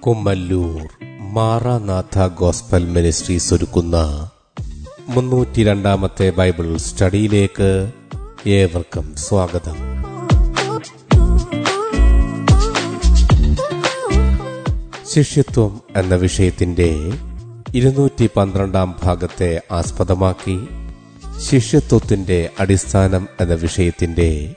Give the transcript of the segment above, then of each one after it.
Kummallur Maranatha gospel ministries ഒരുക്കുന്ന മുന്നൂറ്റി രണ്ടാമത്തെ ബൈബിൾ സ്റ്റഡിയിലേക്ക് ഏവർക്കും സ്വാഗതം. ശിഷ്യത്വം എന്ന വിഷയത്തിന്റെ ഇരുന്നൂറ്റി പന്ത്രണ്ടാം ഭാഗത്തെ ആസ്പദമാക്കി ശിഷ്യത്വത്തിന്റെ അടിസ്ഥാനം എന്ന വിഷയത്തിന്റെ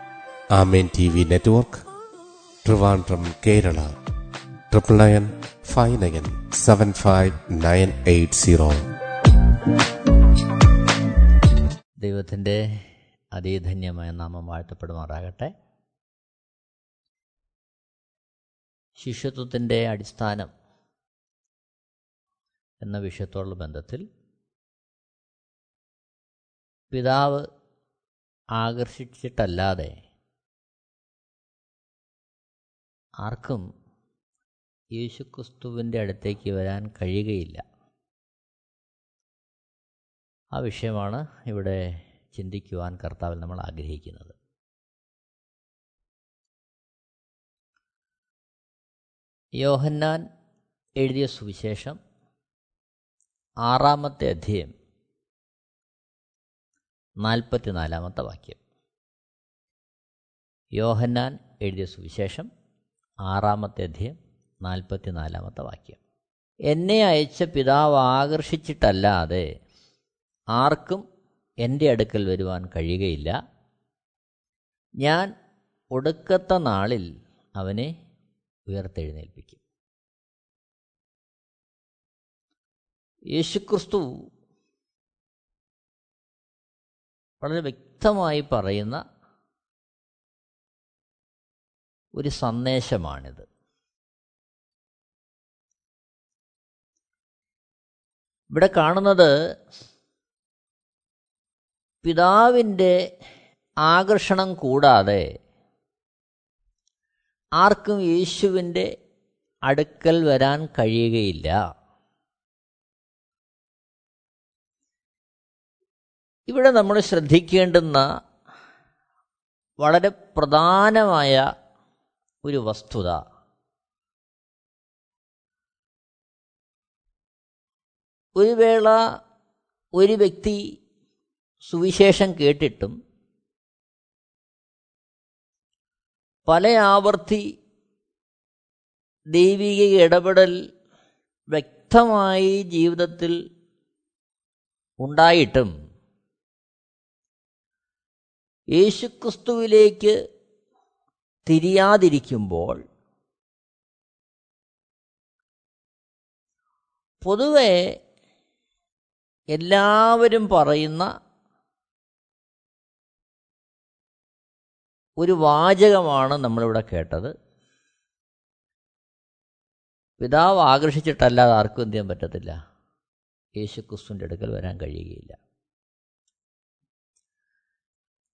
Amen T V network Trivandrum Kerala. Triple nine five nine seven five nine eight zero. ദൈവത്തിന്റെ അതീധന്യമായ നാമം വാഴ്ത്തപ്പെടുമാറാകട്ടെ. ശിഷ്യത്വത്തിന്റെ അടിസ്ഥാനം എന്ന വിഷയത്തോടുള്ള ബന്ധത്തിൽ പിതാവ് ആകർഷിച്ചിട്ടല്ലാതെ ആർക്കും യേശുക്രിസ്തുവിന്റെ അടുത്തേക്ക് വരാൻ കഴിയുകയില്ല. ആ വിഷയമാണ് ഇവിടെ ചിന്തിക്കുവാൻ കർത്താവിൽ നമ്മൾ ആഗ്രഹിക്കുന്നത്. യോഹന്നാൻ എഴുതിയ സുവിശേഷം ആറാമത്തെ അധ്യയം നാൽപ്പത്തിനാലാമത്തെ വാക്യം. യോഹന്നാൻ എഴുതിയ സുവിശേഷം ആറാമത്തെ അധ്യയം നാൽപ്പത്തിനാലാമത്തെ വാക്യം. എന്നെ അയച്ച പിതാവ് ആകർഷിച്ചിട്ടല്ലാതെ ആർക്കും എന്റെ അടുക്കൽ വരുവാൻ കഴിയുകയില്ല. ഞാൻ ഒടുക്കത്ത നാളിൽ അവനെ ഉയർത്തെഴുന്നേൽപ്പിക്കും. യേശുക്രിസ്തു വളരെ വ്യക്തമായി പറയുന്ന ഒരു സന്ദേശമാണിത്. ഇവിടെ കാണുന്നത് പിതാവിന്റെ ആകർഷണം കൂടാതെ ആർക്കും യേശുവിന്റെ അടുക്കൽ വരാൻ കഴിയുകയില്ല. ഇവിടെ നമ്മൾ ശ്രദ്ധിക്കേണ്ടുന്ന വളരെ പ്രധാനമായ ഒരു വസ്തുത. ഒരു വേള ഒരു വ്യക്തി സുവിശേഷം കേട്ടിട്ടും പല ആവർത്തി ദൈവിക ഇടപെടൽ വ്യക്തമായി ജീവിതത്തിൽ ഉണ്ടായിട്ടും യേശുക്രിസ്തുവിലേക്ക് തിരിയാതിരിക്കുമ്പോൾ പൊതുവെ എല്ലാവരും പറയുന്ന ഒരു വാചകമാണ് നമ്മളിവിടെ കേട്ടത്. പിതാവ് ആകർഷിച്ചിട്ടല്ലാതെ ആർക്കും എന്ത് ചെയ്യാൻ പറ്റത്തില്ല. യേശു ക്രിസ്തുവിന്റെ അടുക്കൽ വരാൻ കഴിയുകയില്ല.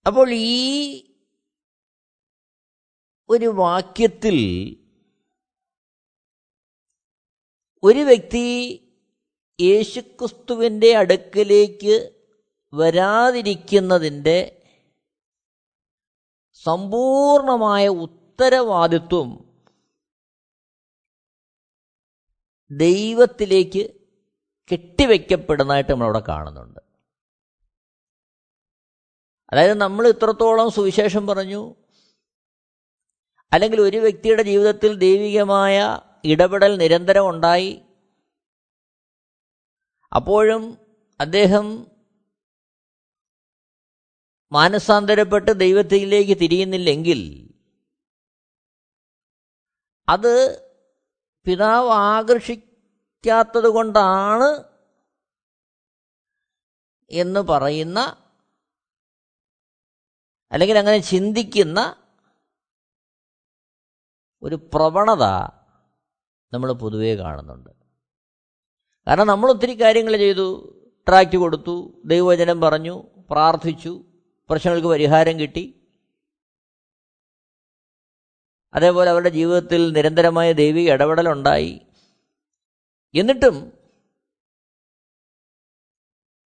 അപ്പോൾ ഈ ഒരു വാക്യത്തിൽ ഒരു വ്യക്തി യേശുക്രിസ്തുവിന്റെ അടുക്കലേക്ക് വരാതിരിക്കുന്നതിന്റെ സമ്പൂർണമായ ഉത്തരവാദിത്വം ദൈവത്തിലേക്ക് കെട്ടിവെക്കപ്പെടുന്നതായിട്ട് നമ്മളവിടെ കാണുന്നുണ്ട്. അതായത് നമ്മൾ ഇത്രത്തോളം സുവിശേഷം പറഞ്ഞു അല്ലെങ്കിൽ ഒരു വ്യക്തിയുടെ ജീവിതത്തിൽ ദൈവികമായ ഇടപെടൽ നിരന്തരം ഉണ്ടായി. അപ്പോഴും അദ്ദേഹം മാനസാന്തരപ്പെട്ട് ദൈവത്തിലേക്ക് തിരിയുന്നില്ലെങ്കിൽ അത് പിതാവ് ആകർഷിക്കാത്തത് കൊണ്ടാണ് എന്ന് പറയുന്ന അല്ലെങ്കിൽ അങ്ങനെ ചിന്തിക്കുന്ന ഒരു പ്രവണത നമ്മൾ പൊതുവേ കാണുന്നുണ്ട്. കാരണം നമ്മൾ ഒത്തിരി കാര്യങ്ങൾ ചെയ്തു. ട്രാക്റ്റ് കൊടുത്തു. ദൈവവചനം പറഞ്ഞു. പ്രാർത്ഥിച്ചു. പ്രശ്നങ്ങൾക്ക് പരിഹാരം കിട്ടി. അതേപോലെ അവരുടെ ജീവിതത്തിൽ നിരന്തരമായ ദൈവിക ഇടപെടലുണ്ടായി. എന്നിട്ടും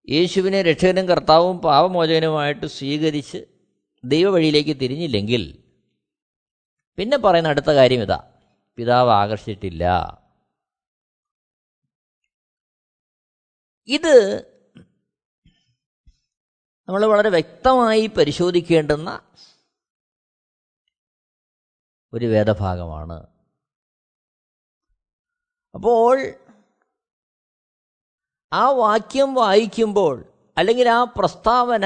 യേശുവിനെ രക്ഷകനും കർത്താവും പാപമോചകനുമായിട്ട് സ്വീകരിച്ച് ദൈവവഴിയിലേക്ക് തിരിഞ്ഞില്ലെങ്കിൽ പിന്നെ പറയുന്ന അടുത്ത കാര്യം ഇതാ. പിതാവ് ആകർഷിച്ചിട്ടില്ല. ഇത് നമ്മൾ വളരെ വ്യക്തമായി പരിശോധിക്കേണ്ടുന്ന ഒരു വേദഭാഗമാണ്. അപ്പോൾ ആ വാക്യം വായിക്കുമ്പോൾ അല്ലെങ്കിൽ ആ പ്രസ്താവന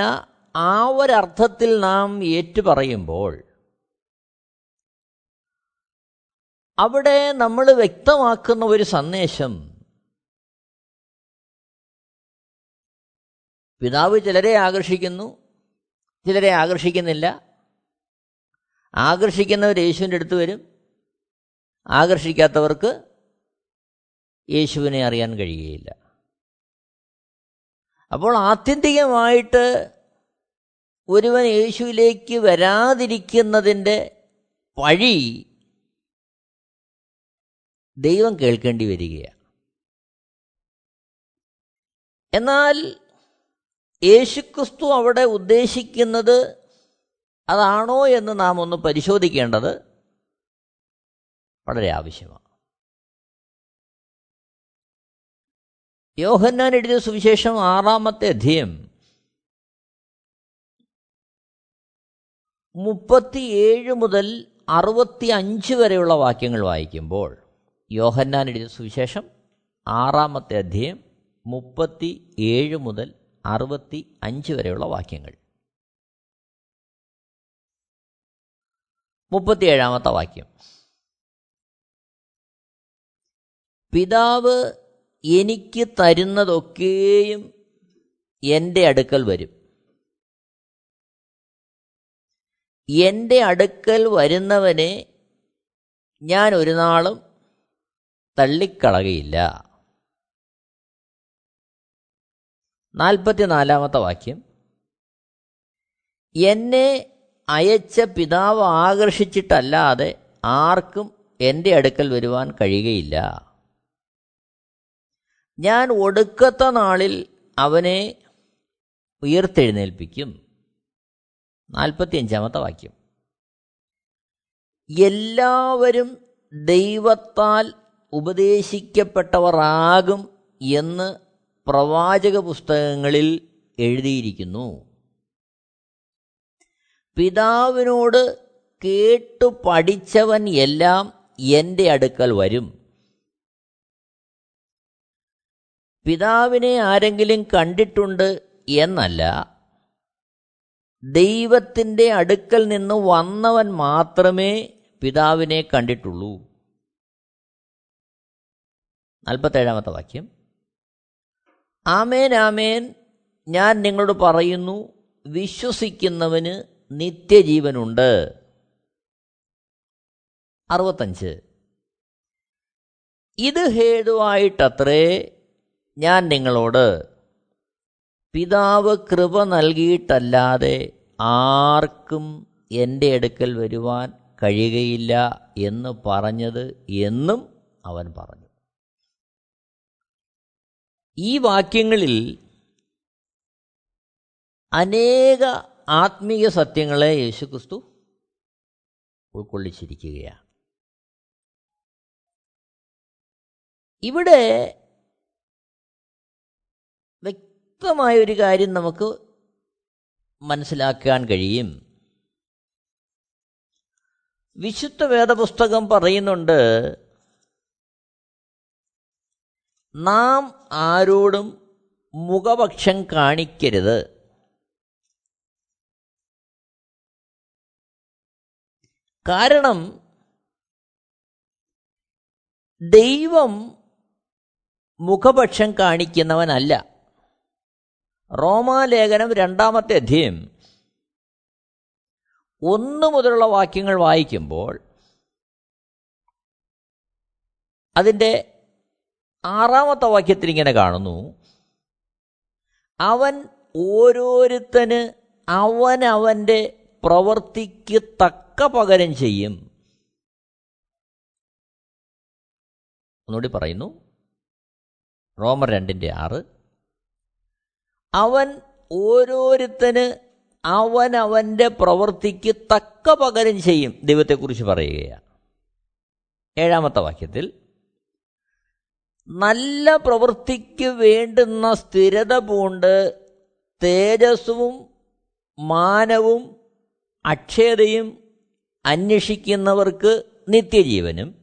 ആ ഒരർത്ഥത്തിൽ നാം ഏറ്റുപറയുമ്പോൾ അവിടെ നമ്മൾ വ്യക്തമാക്കുന്ന ഒരു സന്ദേശം. പിതാവ് ചിലരെ ആകർഷിക്കുന്നു ചിലരെ ആകർഷിക്കുന്നില്ല. ആകർഷിക്കുന്നവർ യേശുവിന്റെ അടുത്ത് വരും. ആകർഷിക്കാത്തവർക്ക് യേശുവിനെ അറിയാൻ കഴിയുകയില്ല. അപ്പോൾ ആത്യന്തികമായിട്ട് ഒരുവൻ യേശുവിലേക്ക് വരാതിരിക്കുന്നതിന്റെ പഴി ദൈവം കേൾക്കേണ്ടി വരികയാണ്. എന്നാൽ യേശുക്രിസ്തു അവിടെ ഉദ്ദേശിക്കുന്നത് അതാണോ എന്ന് നാം ഒന്ന് പരിശോധിക്കേണ്ടത് വളരെ ആവശ്യമാണ്. യോഹന്നാൻ എഴുതിയ സുവിശേഷം ആറാമത്തെ അധ്യയം മുപ്പത്തിയേഴ് മുതൽ അറുപത്തി അഞ്ച് വരെയുള്ള വാക്യങ്ങൾ വായിക്കുമ്പോൾ യോഹന്നാൻ എഴുതിയ സുവിശേഷം ആറാമത്തെ അധ്യയം മുപ്പത്തി ഏഴ് മുതൽ അറുപത്തി അഞ്ച് വരെയുള്ള വാക്യങ്ങൾ. മുപ്പത്തിയേഴാമത്തെ വാക്യം. പിതാവ് എനിക്ക് തരുന്നതൊക്കെയും എന്റെ അടുക്കൽ വരും. എന്റെ അടുക്കൽ വരുന്നവനെ ഞാൻ ഒരു നാളും തള്ളിക്കളകയില്ല നാൽപ്പത്തിനാലാമത്തെ വാക്യം. എന്നെ അയച്ച പിതാവ് ആകർഷിച്ചിട്ടല്ലാതെ ആർക്കും എന്റെ അടുക്കൽ വരുവാൻ കഴിയുകയില്ല. ഞാൻ ഒടുക്കത്ത നാളിൽ അവനെ ഉയർത്തെഴുന്നേൽപ്പിക്കും. നാൽപ്പത്തിയഞ്ചാമത്തെ വാക്യം. എല്ലാവരും ദൈവത്താൽ ഉപദേശിക്കപ്പെട്ടവർ ആകും എന്ന് പ്രവാചക പുസ്തകങ്ങളിൽ എഴുതിയിരിക്കുന്നു. പിതാവിനോട് കേട്ടു പഠിച്ചവൻ എല്ലാം എന്റെ അടുക്കൽ വരും. പിതാവിനെ ആരെങ്കിലും കണ്ടിട്ടുണ്ട് എന്നല്ല. ദൈവത്തിന്റെ അടുക്കൽ നിന്ന് വന്നവൻ മാത്രമേ പിതാവിനെ കണ്ടിട്ടുള്ളൂ. നാൽപ്പത്തേഴാമത്തെ വാക്യം. ആമേൻ ആമേൻ. ഞാൻ നിങ്ങളോട് പറയുന്നു വിശ്വസിക്കുന്നവന് നിത്യജീവനുണ്ട്. അറുപത്തഞ്ച്. ഇത് ഹേതുവായിട്ടത്രേ ഞാൻ നിങ്ങളോട്. പിതാവ് കൃപ നൽകിയിട്ടല്ലാതെ ആർക്കും എന്റെ അടുക്കൽ വരുവാൻ കഴിയുകയില്ല എന്ന് പറഞ്ഞത് എന്നും അവൻ പറഞ്ഞു. ഈ വാക്യങ്ങളിൽ അനേക ആത്മീയ സത്യങ്ങളെ യേശുക്രിസ്തു ഉൾക്കൊള്ളിച്ചിരിക്കുകയാണ്. ഇവിടെ വ്യക്തമായ ഒരു കാര്യം നമുക്ക് മനസ്സിലാക്കാൻ കഴിയും. വിശുദ്ധ വേദപുസ്തകം പറയുന്നുണ്ട് നാം ആരോടും മുഖപക്ഷം കാണിക്കരുത്. കാരണം ദൈവം മുഖപക്ഷം കാണിക്കുന്നവനല്ല. റോമാലേഖനം രണ്ടാമത്തെ അധ്യയം. ഒന്ന് മുതലുള്ള വാക്യങ്ങൾ വായിക്കുമ്പോൾ അതിന്റെ ആറാമത്തെ വാക്യത്തിൽ ഇങ്ങനെ കാണുന്നു. അവൻ ഓരോരുത്തന് അവൻ അവന്റെ പ്രവൃത്തിക്ക് തക്ക പകരം ചെയ്യും. ഒന്നുകൂടി പറയുന്നു. റോമർ രണ്ടിന്റെ ആറ്. അവൻ ഓരോരുത്തന് അവൻ അവന്റെ പ്രവൃത്തിക്ക് തക്ക പകരം ചെയ്യും ദൈവത്തെക്കുറിച്ച് പറയുകയാണ്. ഏഴാമത്തെ വാക്യത്തിൽ നല്ല പ്രവൃത്തിക്ക് വേണ്ടുന്ന സ്ഥിരത പൂണ്ട് തേജസ്സും മാനവും അക്ഷയതയും അന്വേഷിക്കുന്നവർക്ക് നിത്യജീവനും.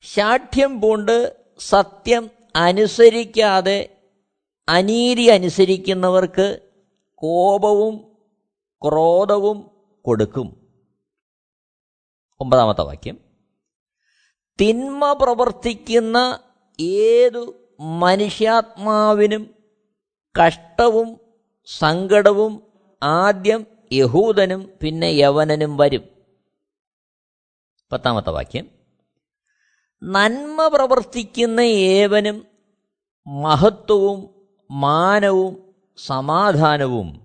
ശാഠ്യം പൂണ്ട് സത്യം അനുസരിക്കാതെ അനീതി അനുസരിക്കുന്നവർക്ക് കോപവും ക്രോധവും കൊടുക്കും. ഒമ്പതാമത്തെ വാക്യം. തിന്മ പ്രവർത്തിക്കുന്ന ഏതു മനുഷ്യാത്മാവിനും കഷ്ടവും സങ്കടവും ആദ്യം യഹൂദനും പിന്നെ യവനനും വരും. പത്താമത്തെ വാക്യം. നന്മ പ്രവർത്തിക്കുന്ന ഏവനും മഹത്വവും മാനവും സമാധാനവും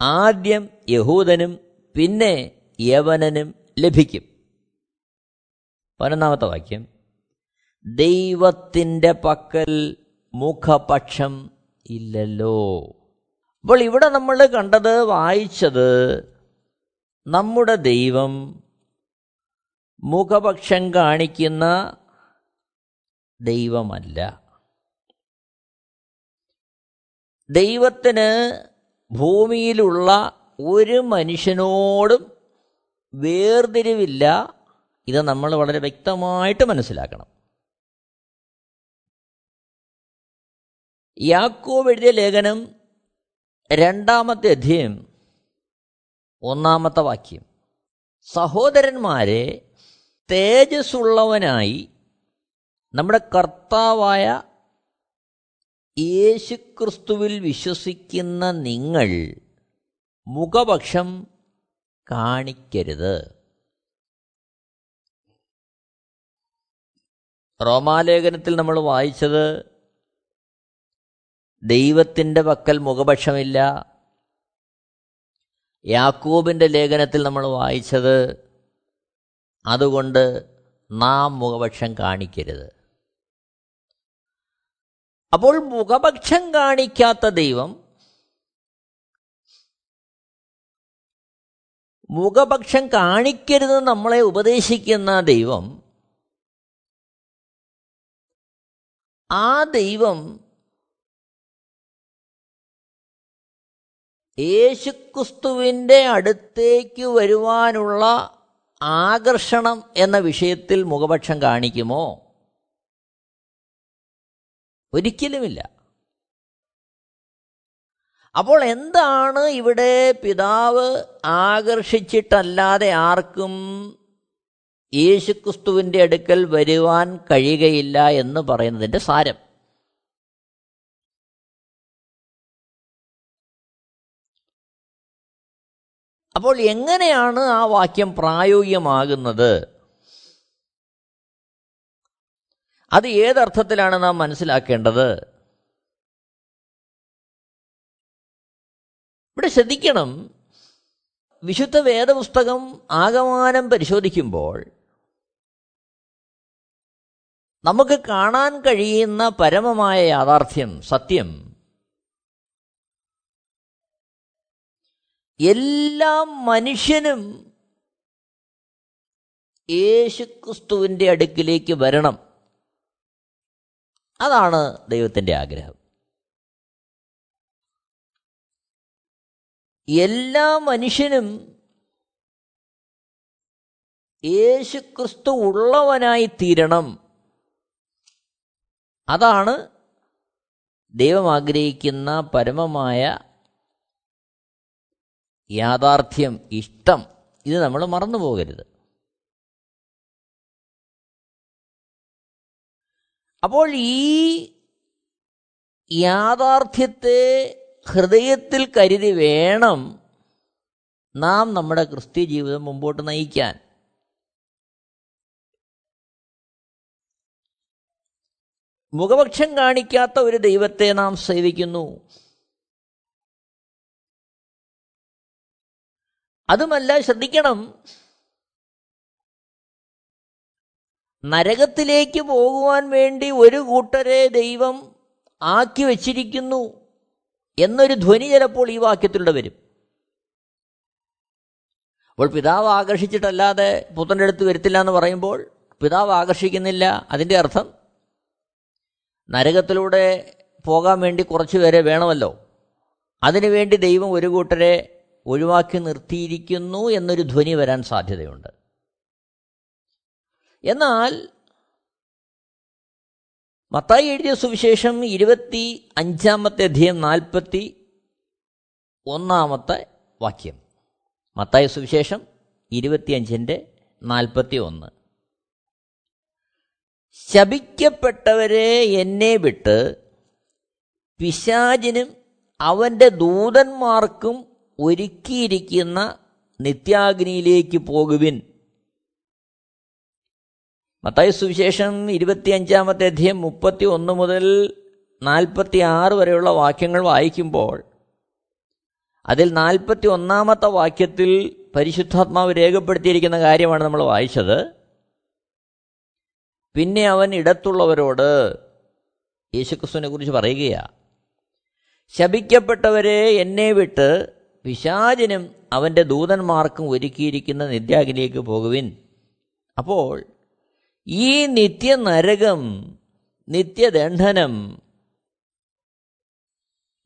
ആദ്യം യഹൂദനും പിന്നെ യവനനും ലഭിക്കും. പതിനൊന്നാമത്തെ വാക്യം. ദൈവത്തിന്റെ പക്കൽ മുഖപക്ഷം ഇല്ലല്ലോ. അപ്പോൾ ഇവിടെ നമ്മൾ കണ്ടത് വായിച്ചത് നമ്മുടെ ദൈവം മുഖപക്ഷം കാണിക്കുന്ന ദൈവമല്ല. ദൈവത്തിന് ഭൂമിയിലുള്ള ഒരു മനുഷ്യനോടും വേർതിരിവില്ല. ഇത് നമ്മൾ വളരെ വ്യക്തമായിട്ട് മനസ്സിലാക്കണം. യാക്കോബ് എഴുതിയ ലേഖനം രണ്ടാമത്തെ അധ്യയം ഒന്നാമത്തെ വാക്യം. സഹോദരന്മാരെ തേജസ്സുള്ളവനായി നമ്മുടെ കർത്താവായ യേശുക്രിസ്തുവിൽ വിശ്വസിക്കുന്ന നിങ്ങൾ മുഖപക്ഷം കാണിക്കരുത്. റോമാലേഖനത്തിൽ നമ്മൾ വായിച്ചത് ദൈവത്തിന്റെ പക്കൽ മുഖപക്ഷമില്ല. യാക്കൂബിന്റെ ലേഖനത്തിൽ നമ്മൾ വായിച്ചത് അതുകൊണ്ട് നാം മുഖപക്ഷം കാണിക്കരുത്. അപ്പോൾ മുഖപക്ഷം കാണിക്കാത്ത ദൈവം മുഖപക്ഷം കാണിക്കരുത് നമ്മളെ ഉപദേശിക്കുന്ന ദൈവം ആ ദൈവം യേശുക്രിസ്തുവിന്റെ അടുത്തേക്ക് വരുവാനുള്ള ആകർഷണം എന്ന വിഷയത്തിൽ മുഖപക്ഷം കാണിക്കുമോ? ഒരിക്കലുമില്ല. അപ്പോൾ എന്താണ് ഇവിടെ പിതാവ് ആകർഷിച്ചിട്ടല്ലാതെ ആർക്കും യേശുക്രിസ്തുവിന്റെ അടുക്കൽ വരുവാൻ കഴിയുകയില്ല എന്ന് പറയുന്നതിന്റെ സാരം. അപ്പോൾ എങ്ങനെയാണ് ആ വാക്യം പ്രായോഗികമാകുന്നത്? അത് ഏതർത്ഥത്തിലാണ് നാം മനസ്സിലാക്കേണ്ടത്? ഇവിടെ ശ്രദ്ധിക്കണം. വിശുദ്ധ വേദപുസ്തകം ആകമാനം പരിശോധിക്കുമ്പോൾ നമുക്ക് കാണാൻ കഴിയുന്ന പരമമായ യാഥാർത്ഥ്യം സത്യം. എല്ലാ മനുഷ്യനും യേശുക്രിസ്തുവിന്റെ അടുക്കിലേക്ക് വരണം. അതാണ് ദൈവത്തിന്റെ ആഗ്രഹം. എല്ലാ മനുഷ്യനും യേശുക്രിസ്തു ഉള്ളവനായി തീരണം. അതാണ് ദൈവം ആഗ്രഹിക്കുന്ന പരമമായ യാഥാർത്ഥ്യം ഇഷ്ടം. ഇത് നമ്മൾ മറന്നു പോകരുത്. അപ്പോൾ ഈ യാഥാർത്ഥ്യത്തെ ഹൃദയത്തിൽ കരുതി വേണം നാം നമ്മുടെ ക്രിസ്ത്യ ജീവിതം മുമ്പോട്ട് നയിക്കാൻ. മുഖപക്ഷം കാണിക്കാത്ത ഒരു ദൈവത്തെ നാം സേവിക്കുന്നു. അതുമല്ല ശ്രദ്ധിക്കണം. നരകത്തിലേക്ക് പോകുവാൻ വേണ്ടി ഒരു കൂട്ടരെ ദൈവം ആക്കി വച്ചിരിക്കുന്നു എന്നൊരു ധ്വനി ചിലപ്പോൾ ഈ വാക്യത്തിലൂടെ വരും. അപ്പോൾ പിതാവ് ആകർഷിച്ചിട്ടല്ലാതെ പുത്രന്റെ അടുത്ത് വരുത്തില്ല എന്ന് പറയുമ്പോൾ പിതാവ് ആകർഷിക്കുന്നില്ല. അതിന്റെ അർത്ഥം നരകത്തിലൂടെ പോകാൻ വേണ്ടി കുറച്ച് പേരെ വേണമല്ലോ. അതിനുവേണ്ടി ദൈവം ഒരു കൂട്ടരെ ഒഴിവാക്കി നിർത്തിയിരിക്കുന്നു എന്നൊരു ധ്വനി വരാൻ സാധ്യതയുണ്ട്. എന്നാൽ മത്തായി എഴുതിയ സുവിശേഷം ഇരുപത്തി അഞ്ചാമത്തെ അധ്യയം നാൽപ്പത്തി ഒന്നാമത്തെ വാക്യം. മത്തായ സുവിശേഷം ഇരുപത്തിയഞ്ചിന്റെ നാൽപ്പത്തി ഒന്ന് ശപിക്കപ്പെട്ടവരെ എന്നെ വിട്ട് പിശാചിനും അവന്റെ ദൂതന്മാർക്കും ഒരുക്കിയിരിക്കുന്ന നിത്യാഗ്നിയിലേക്ക് പോകുവിൻ. മത്തായ സുവിശേഷം ഇരുപത്തിയഞ്ചാമത്തെ അധ്യയം മുപ്പത്തി ഒന്ന് മുതൽ നാൽപ്പത്തി ആറ് വരെയുള്ള വാക്യങ്ങൾ വായിക്കുമ്പോൾ അതിൽ നാൽപ്പത്തി ഒന്നാമത്തെ വാക്യത്തിൽ പരിശുദ്ധാത്മാവ് രേഖപ്പെടുത്തിയിരിക്കുന്ന കാര്യമാണ് നമ്മൾ വായിച്ചത്. പിന്നെ അവൻ ഇടത്തുള്ളവരോട് യേശുക്രിസ്തുവിനെ കുറിച്ച് പറയുകയാ ശപിക്കപ്പെട്ടവരെ എന്നെ വിട്ട് പിശാചിനും അവന്റെ ദൂതന്മാർക്കും ഒരുക്കിയിരിക്കുന്ന നിത്യാഗ്നിയിലേക്ക് പോകുവിൻ. അപ്പോൾ ഈ നിത്യനരകം നിത്യദണ്ഡനം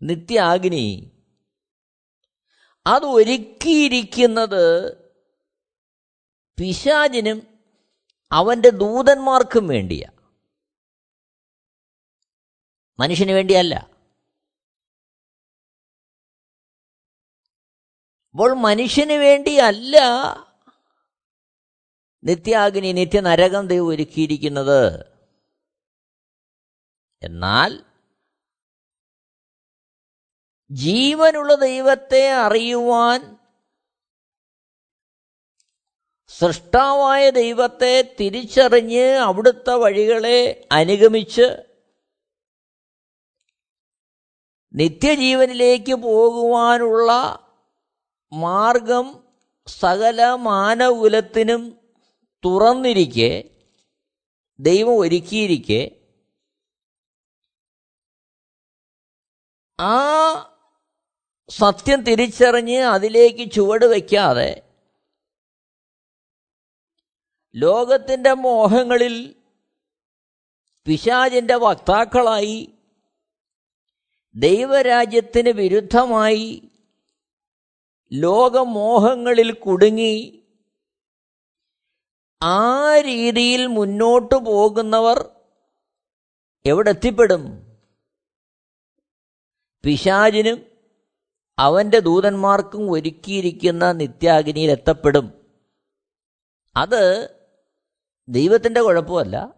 നിത്യാഗ്നി അത് ഒരുക്കിയിരിക്കുന്നത് പിശാചിനും അവന്റെ ദൂതന്മാർക്കും വേണ്ടിയാ. മനുഷ്യന് വേണ്ടിയല്ല. അപ്പോൾ മനുഷ്യന് വേണ്ടിയല്ല നിത്യാഗ്നി നിത്യനരകം ദൈവം ഒരുക്കിയിരിക്കുന്നത്. എന്നാൽ ജീവനുള്ള ദൈവത്തെ അറിയുവാൻ സൃഷ്ടാവായ ദൈവത്തെ തിരിച്ചറിഞ്ഞ് അവിടുത്തെ വഴികളെ അനുഗമിച്ച് നിത്യജീവനിലേക്ക് പോകുവാനുള്ള മാർഗം സകല മാനകുലത്തിനും തുറന്നിരിക്കെ ദൈവം ഒരുക്കിയിരിക്കെ ആ സത്യം തിരിച്ചറിഞ്ഞ് അതിലേക്ക് ചുവട് വയ്ക്കാതെ ലോകത്തിന്റെ മോഹങ്ങളിൽ പിശാചിന്റെ വക്താക്കളായി ദൈവരാജ്യത്തിന് വിരുദ്ധമായി ലോകമോഹങ്ങളിൽ കുടുങ്ങി ആ രീതിയിൽ മുന്നോട്ടു പോകുന്നവർ എവിടെ എത്തിപ്പെടും പിശാചിനും അവന്റെ ദൂതന്മാർക്കും ഒരുക്കിയിരിക്കുന്ന നിത്യാഗ്നിയിൽ എത്തപ്പെടും. അത് ദൈവത്തിന്റെ കുഴപ്പമല്ല.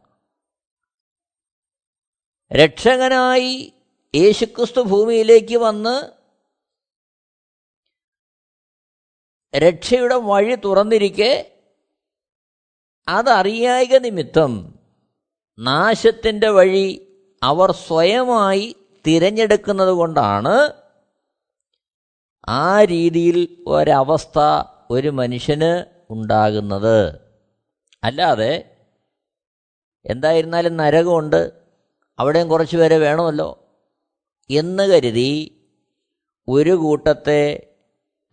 രക്ഷകനായി യേശുക്രിസ്തു ഭൂമിയിലേക്ക് വന്ന് രക്ഷയുടെ വഴി തുറന്നിരിക്കെ അതറിയായിക നിമിത്തം നാശത്തിന്റെ വഴി അവർ സ്വയമായി തിരഞ്ഞെടുക്കുന്നത് കൊണ്ടാണ് ആ രീതിയിൽ ഒരവസ്ഥ ഒരു മനുഷ്യന് ഉണ്ടാകുന്നത്. അല്ലാതെ എന്തായിരുന്നാലും നരകമുണ്ട്. അവിടെയും കുറച്ച് പേരെ വേണമല്ലോ. എന്ന് കരുതി ഒരു കൂട്ടത്തെ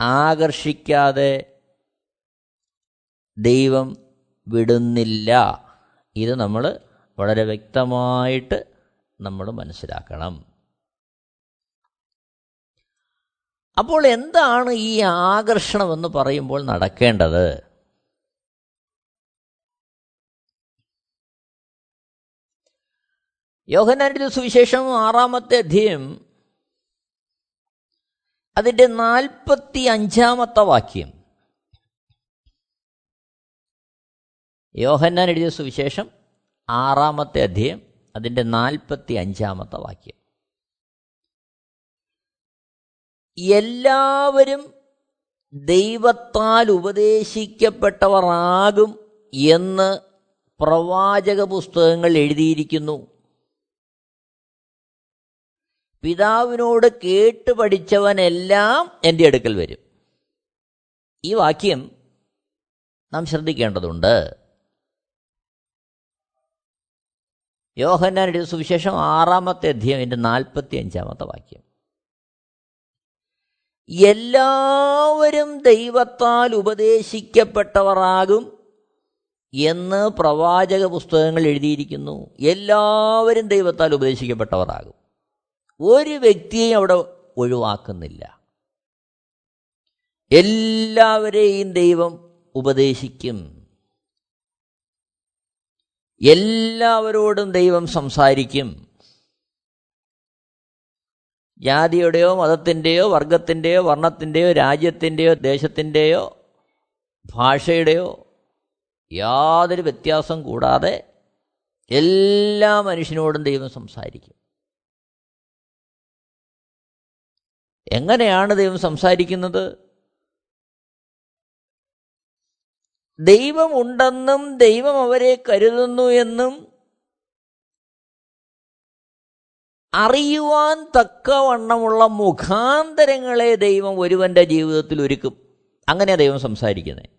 ആകർഷിക്കാതെ ദൈവം വിടുന്നില്ല. ഇത് നമ്മൾ വളരെ വ്യക്തമായിട്ട് നമ്മൾ മനസ്സിലാക്കണം. അപ്പോൾ എന്താണ് ഈ ആകർഷണം എന്ന് പറയുമ്പോൾ നടക്കേണ്ടത്? യോഹനാരുടെ സുവിശേഷം ആറാമത്തെ അധ്യയം അതിന്റെ നാൽപ്പത്തി അഞ്ചാമത്തെ വാക്യം. യോഹന്നാൻ എഴുതിയ സുവിശേഷം ആറാമത്തെ അധ്യയം അതിന്റെ നാൽപ്പത്തി അഞ്ചാമത്തെ വാക്യം. എല്ലാവരും ദൈവത്താൽ ഉപദേശിക്കപ്പെട്ടവർ ആകും എന്ന് പ്രവാചക പുസ്തകങ്ങൾ എഴുതിയിരിക്കുന്നു. പിതാവിനോട് കേട്ട് പഠിച്ചവനെല്ലാം എന്റെ അടുക്കൽ വരും. ഈ വാക്യം നാം ശ്രദ്ധിക്കേണ്ടതുണ്ട്. യോഹന്നാനുടെ സുവിശേഷം ആറാമത്തെ അധ്യയം എന്റെ നാൽപ്പത്തി അഞ്ചാമത്തെ വാക്യം. എല്ലാവരും ദൈവത്താൽ ഉപദേശിക്കപ്പെട്ടവരാകും എന്ന് പ്രവാചക പുസ്തകങ്ങൾ എഴുതിയിരിക്കുന്നു. എല്ലാവരും ദൈവത്താൽ ഉപദേശിക്കപ്പെട്ടവരാകും. ഒരു വ്യക്തിയെയും അവിടെ ഒഴിവാക്കുന്നില്ല. എല്ലാവരെയും ദൈവം ഉപദേശിക്കും. എല്ലാവരോടും ദൈവം സംസാരിക്കും. ജാതിയുടെയോ മതത്തിന്റെയോ വർഗത്തിന്റെയോ വർണത്തിന്റെയോ രാജ്യത്തിന്റെയോ ദേശത്തിന്റെയോ ഭാഷയുടെയോ യാതൊരു വ്യത്യാസം കൂടാതെ എല്ലാ മനുഷ്യനോടും ദൈവം സംസാരിക്കും. എങ്ങനെയാണ് ദൈവം സംസാരിക്കുന്നത്? ദൈവമുണ്ടെന്നും ദൈവം അവരെ കരുതുന്നു എന്നും അറിയുവാൻ തക്കവണ്ണമുള്ള മുഖാന്തരങ്ങളെ ദൈവം ഒരുവന്റെ ജീവിതത്തിൽ ഒരുക്കും. അങ്ങനെ ദൈവം സംസാരിക്കുന്നത്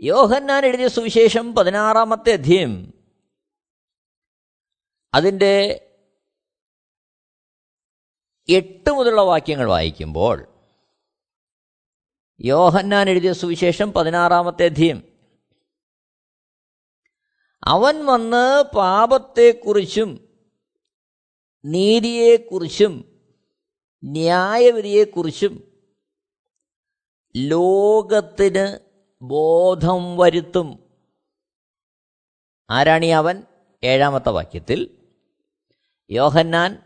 യോഹന്നാൻ എഴുതിയ സുവിശേഷം പതിനാറാമത്തെ അധ്യയം അതിന്റെ എട്ട് മുതലുള്ള വാക്യങ്ങൾ വായിക്കുമ്പോൾ യോഹന്നാൻ എഴുതിയ സുവിശേഷം പതിനാറാമത്തെ അധ്യയം. അവൻ വന്ന് പാപത്തെക്കുറിച്ചും നീതിയെക്കുറിച്ചും ന്യായവിധിയെക്കുറിച്ചും ലോകത്തിന് ബോധം വരുത്തും. ആരാണീ അവൻ? ഏഴാമത്തെ വാക്യത്തിൽ യോഹന്നാൻ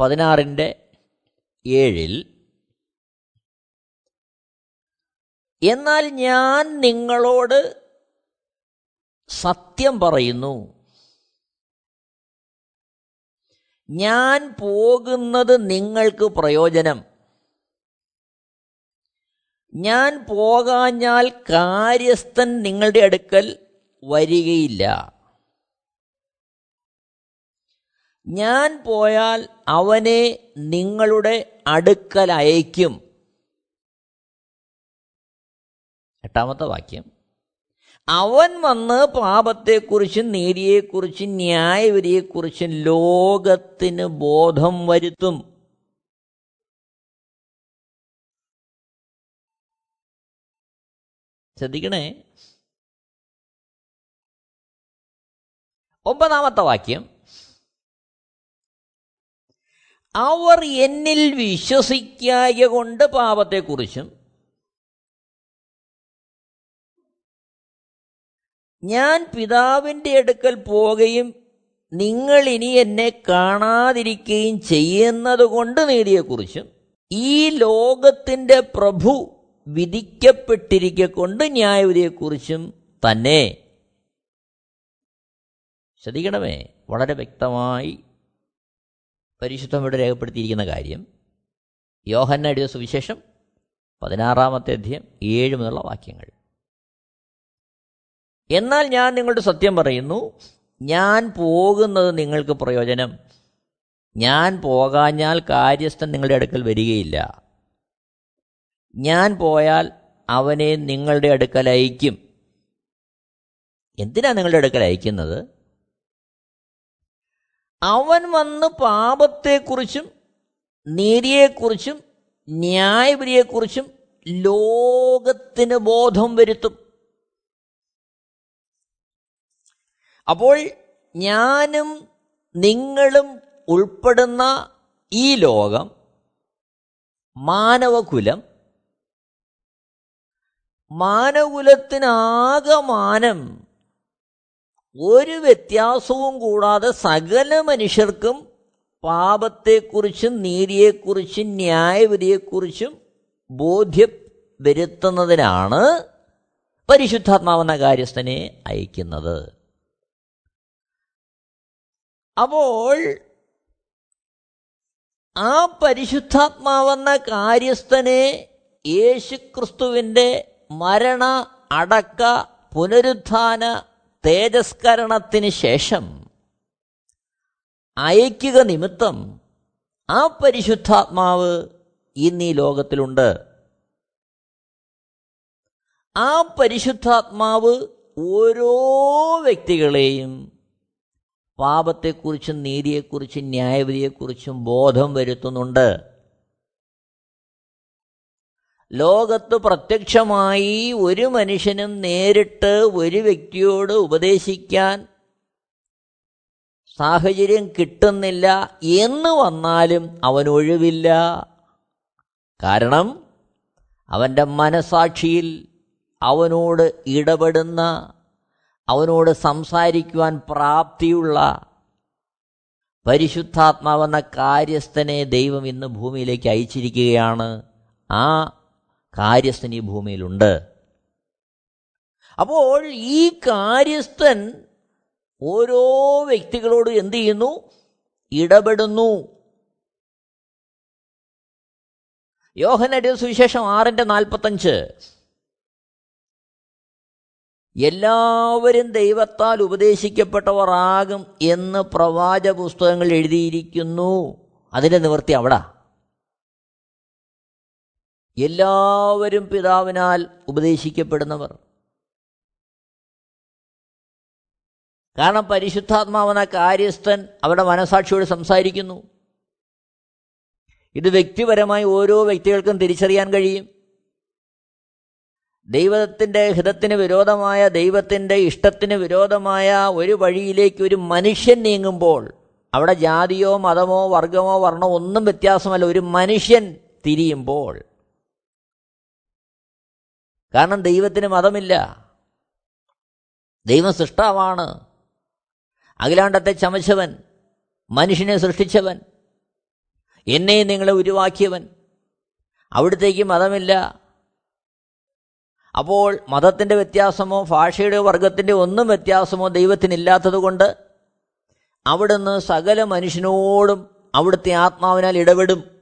പതിനാറിന്റെ ഏഴിൽ എന്നാൽ ഞാൻ നിങ്ങളോട് സത്യം പറയുന്നു. ഞാൻ പോകുന്നത് നിങ്ങൾക്ക് പ്രയോജനം. ഞാൻ പോകാഞ്ഞാൽ കാര്യസ്ഥൻ നിങ്ങളുടെ അടുക്കൽ വരികയില്ല. ഞാൻ പോയാൽ അവനെ നിങ്ങളുടെ അടുക്കൽ അയക്കും എട്ടാമത്തെ വാക്യം. അവൻ വന്ന് പാപത്തെക്കുറിച്ചും നീതിയെക്കുറിച്ചും ന്യായവിധിയെക്കുറിച്ചും ലോകത്തിന് ബോധം വരുത്തും. ശ്രദ്ധിക്കണേ. ഒമ്പതാമത്തെ വാക്യം. അവർ എന്നിൽ വിശ്വസിക്കായ കൊണ്ട് പാപത്തെക്കുറിച്ചും ഞാൻ പിതാവിന്റെ അടുക്കൽ പോവുകയും നിങ്ങൾ ഇനി എന്നെ കാണാതിരിക്കുകയും ചെയ്യുന്നത് കൊണ്ട് നീതിയെക്കുറിച്ചും ഈ ലോകത്തിന്റെ പ്രഭു വിധിക്കപ്പെട്ടിരിക്കൊണ്ട് ന്യായവിധിയെക്കുറിച്ചും തന്നെ. ശ്രദ്ധിക്കണമേ. വളരെ വ്യക്തമായി പരിശുദ്ധം ഇവിടെ രേഖപ്പെടുത്തിയിരിക്കുന്ന കാര്യം. യോഹന്ന എഴുതിയ സുവിശേഷം പതിനാറാമത്തെ അധ്യയം ഏഴ് മുതലുള്ള വാക്യങ്ങൾ. എന്നാൽ ഞാൻ നിങ്ങളുടെ സത്യം പറയുന്നു ഞാൻ പോകുന്നത് നിങ്ങൾക്ക് പ്രയോജനം. ഞാൻ പോകാഞ്ഞാൽ കാര്യസ്ഥൻ നിങ്ങളുടെ അടുക്കൽ വരികയില്ല. ഞാൻ പോയാൽ അവനെ നിങ്ങളുടെ അടുക്കൽ അയക്കും എന്തിനാണ് നിങ്ങളുടെ അടുക്കൽ അയക്കുന്നത്? അവൻ വന്ന് പാപത്തെക്കുറിച്ചും നീതിയെക്കുറിച്ചും ന്യായവിധിയെക്കുറിച്ചും ലോകത്തിന് ബോധം വരുത്തും. അപ്പോൾ ഞാനും നിങ്ങളും ഉൾപ്പെടുന്ന ഈ ലോകം മാനവകുലം മാനകുലത്തിനാകമാനം ഒരു വ്യത്യാസവും കൂടാതെ സകല മനുഷ്യർക്കും പാപത്തെക്കുറിച്ചും നീതിയെക്കുറിച്ചും ന്യായവിധിയെക്കുറിച്ചും ബോധ്യം വരുത്തുന്നതിനാണ് പരിശുദ്ധാത്മാവെന്ന കാര്യസ്ഥനെ അയക്കുന്നത്. അപ്പോൾ ആ പരിശുദ്ധാത്മാവെന്ന കാര്യസ്ഥനെ യേശുക്രിസ്തുവിന്റെ മരണ അടക്ക പുനരുത്ഥാന തേജസ്കരണത്തിന് ശേഷം അയക്കുക നിമിത്തം ആ പരിശുദ്ധാത്മാവ് ഇന്ന് ഈ ലോകത്തിലുണ്ട്. ആ പരിശുദ്ധാത്മാവ് ഓരോ വ്യക്തികളെയും പാപത്തെക്കുറിച്ചും നീതിയെക്കുറിച്ചും ന്യായവിധിയെക്കുറിച്ചും ബോധം വരുത്തുന്നുണ്ട്. ലോകത്ത് പ്രത്യക്ഷമായി ഒരു മനുഷ്യനും നേരിട്ട് ഒരു വ്യക്തിയോട് ഉപദേശിക്കാൻ സാഹചര്യം കിട്ടുന്നില്ല എന്ന് വന്നാലും അവൻ ഒഴിവില്ല. കാരണം അവന്റെ മനസാക്ഷിയിൽ അവനോട് ഇടപെടുന്ന അവനോട് സംസാരിക്കുവാൻ പ്രാപ്തിയുള്ള പരിശുദ്ധാത്മാവെന്ന കാര്യസ്ഥനെ ദൈവം ഇന്ന് ഭൂമിയിലേക്ക് അയച്ചിരിക്കുകയാണ്. ആ കാര്യസ്ഥൻ ഈ ഭൂമിയിലുണ്ട്. അപ്പോൾ ഈ കാര്യസ്ഥൻ ഓരോ വ്യക്തികളോട് എന്ത് ചെയ്യുന്നു? ഇടപെടുന്നു. യോഹനടിയ സുവിശേഷം ആറിന്റെ നാൽപ്പത്തഞ്ച്. എല്ലാവരും ദൈവത്താൽ ഉപദേശിക്കപ്പെട്ടവർ ആകും എന്ന് പ്രവാച പുസ്തകങ്ങൾ എഴുതിയിരിക്കുന്നു. അതിന്റെ നിവൃത്തി അവിടെ. എല്ലാവരും പിതാവിനാൽ ഉപദേശിക്കപ്പെടുന്നവർ. കാരണം പരിശുദ്ധാത്മാവെന്ന കാര്യസ്ഥൻ അവരുടെ മനസാക്ഷിയോട് സംസാരിക്കുന്നു. ഇത് വ്യക്തിപരമായി ഓരോ വ്യക്തികൾക്കും തിരിച്ചറിയാൻ കഴിയും. ദൈവത്തിന്റെ ഹിതത്തിന് വിരോധമായ ദൈവത്തിന്റെ ഇഷ്ടത്തിന് വിരോധമായ ഒരു വഴിയിലേക്ക് ഒരു മനുഷ്യൻ നീങ്ങുമ്പോൾ അവിടെ ജാതിയോ മതമോ വർഗമോ വർണമോ ഒന്നും വ്യത്യാസമല്ല. ഒരു മനുഷ്യൻ തിരിയുമ്പോൾ കാരണം ദൈവത്തിന് മതമില്ല. ദൈവം സൃഷ്ടാവാണ്. അഖിലാണ്ടത്തെ ചമച്ചവൻ മനുഷ്യനെ സൃഷ്ടിച്ചവൻ എന്നെ നിങ്ങളെ ഉരുവാക്കിയവൻ. അവിടത്തേക്ക് മതമില്ല. അപ്പോൾ മതത്തിന്റെ വ്യത്യാസമോ ഭാഷയുടെ വർഗത്തിന്റെ ഒന്നും വ്യത്യാസമോ ദൈവത്തിനില്ലാത്തതുകൊണ്ട് അവിടുന്ന് സകല മനുഷ്യനോടും അവിടുത്തെ ആത്മാവിനാൽ ഇടപെടും.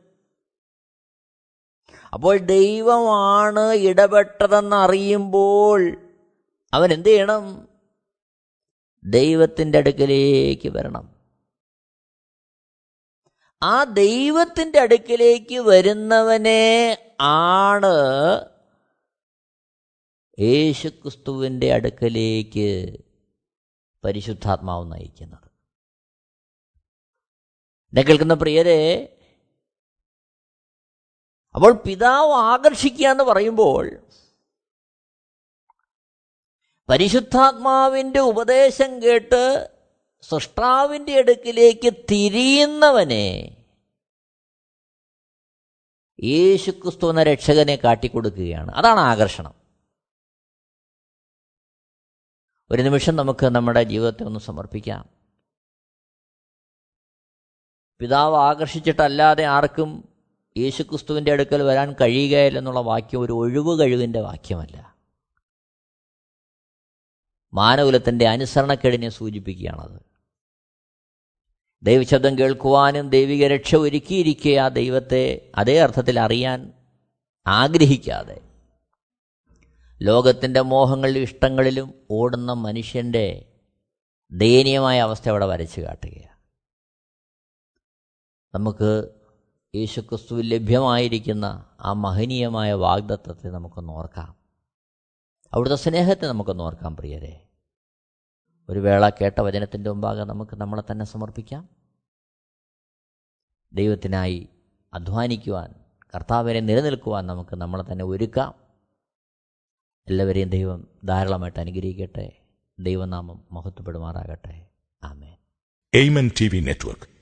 അപ്പോൾ ദൈവമാണ് ഇടപെട്ടതെന്ന് അറിയുമ്പോൾ അവൻ എന്ത് ചെയ്യണം? ദൈവത്തിന്റെ അടുക്കലേക്ക് വരണം. ആ ദൈവത്തിന്റെ അടുക്കലേക്ക് വരുന്നവനെ ആണ് യേശുക്രിസ്തുവിന്റെ അടുക്കലേക്ക് പരിശുദ്ധാത്മാവ് നയിക്കുന്നത്. എന്നെ കേൾക്കുന്ന പ്രിയരെ അപ്പോൾ പിതാവ് ആകർഷിക്കുക എന്ന് പറയുമ്പോൾ പരിശുദ്ധാത്മാവിന്റെ ഉപദേശം കേട്ട് സൃഷ്ടാവിന്റെ അടുക്കിലേക്ക് തിരിയുന്നവനെ യേശുക്രിസ്തു എന്ന രക്ഷകനെ കാട്ടിക്കൊടുക്കുകയാണ്. അതാണ് ആകർഷണം. ഒരു നിമിഷം നമുക്ക് നമ്മുടെ ജീവിതത്തെ ഒന്ന് സമർപ്പിക്കാം. പിതാവ് ആകർഷിച്ചിട്ടല്ലാതെ ആർക്കും യേശുക്രിസ്തുവിന്റെ അടുക്കൽ വരാൻ കഴിയുകയില്ല എന്നുള്ള വാക്യം ഒരു ഒഴിവ് കഴിവിന്റെ വാക്യമല്ല. മാനകുലത്തിന്റെ അനുസരണക്കേടിനെ സൂചിപ്പിക്കുകയാണത്. ദൈവശബ്ദം കേൾക്കുവാനും ദൈവിക രക്ഷ ഒരുക്കിയിരിക്കുക ആ ദൈവത്തെ അതേ അർത്ഥത്തിൽ അറിയാൻ ആഗ്രഹിക്കാതെ ലോകത്തിന്റെ മോഹങ്ങളിലും ഇഷ്ടങ്ങളിലും ഓടുന്ന മനുഷ്യന്റെ ദയനീയമായ അവസ്ഥ അവിടെ വരച്ചു കാട്ടുകയാണ്. നമുക്ക് യേശുക്രിസ്തുവിൽ ലഭ്യമായിരിക്കുന്ന ആ മഹനീയമായ വാഗ്ദത്തത്തെ നമുക്കൊന്ന് ഓർക്കാം. അവിടുത്തെ സ്നേഹത്തെ നമുക്കൊന്ന് ഓർക്കാം പ്രിയരെ. ഒരു വേള കേട്ട വചനത്തിന്റെ മുമ്പാകെ നമുക്ക് നമ്മളെ തന്നെ സമർപ്പിക്കാം. ദൈവത്തിനായി അധ്വാനിക്കുവാൻ കർത്താവിനെ നിലനിൽക്കുവാൻ നമുക്ക് നമ്മളെ തന്നെ ഒരുക്കാം. എല്ലാവരെയും ദൈവം ധാരാളമായിട്ട് അനുഗ്രഹിക്കട്ടെ. ദൈവനാമം മഹത്വപ്പെടുമാറാകട്ടെ. Amen. Amen T V network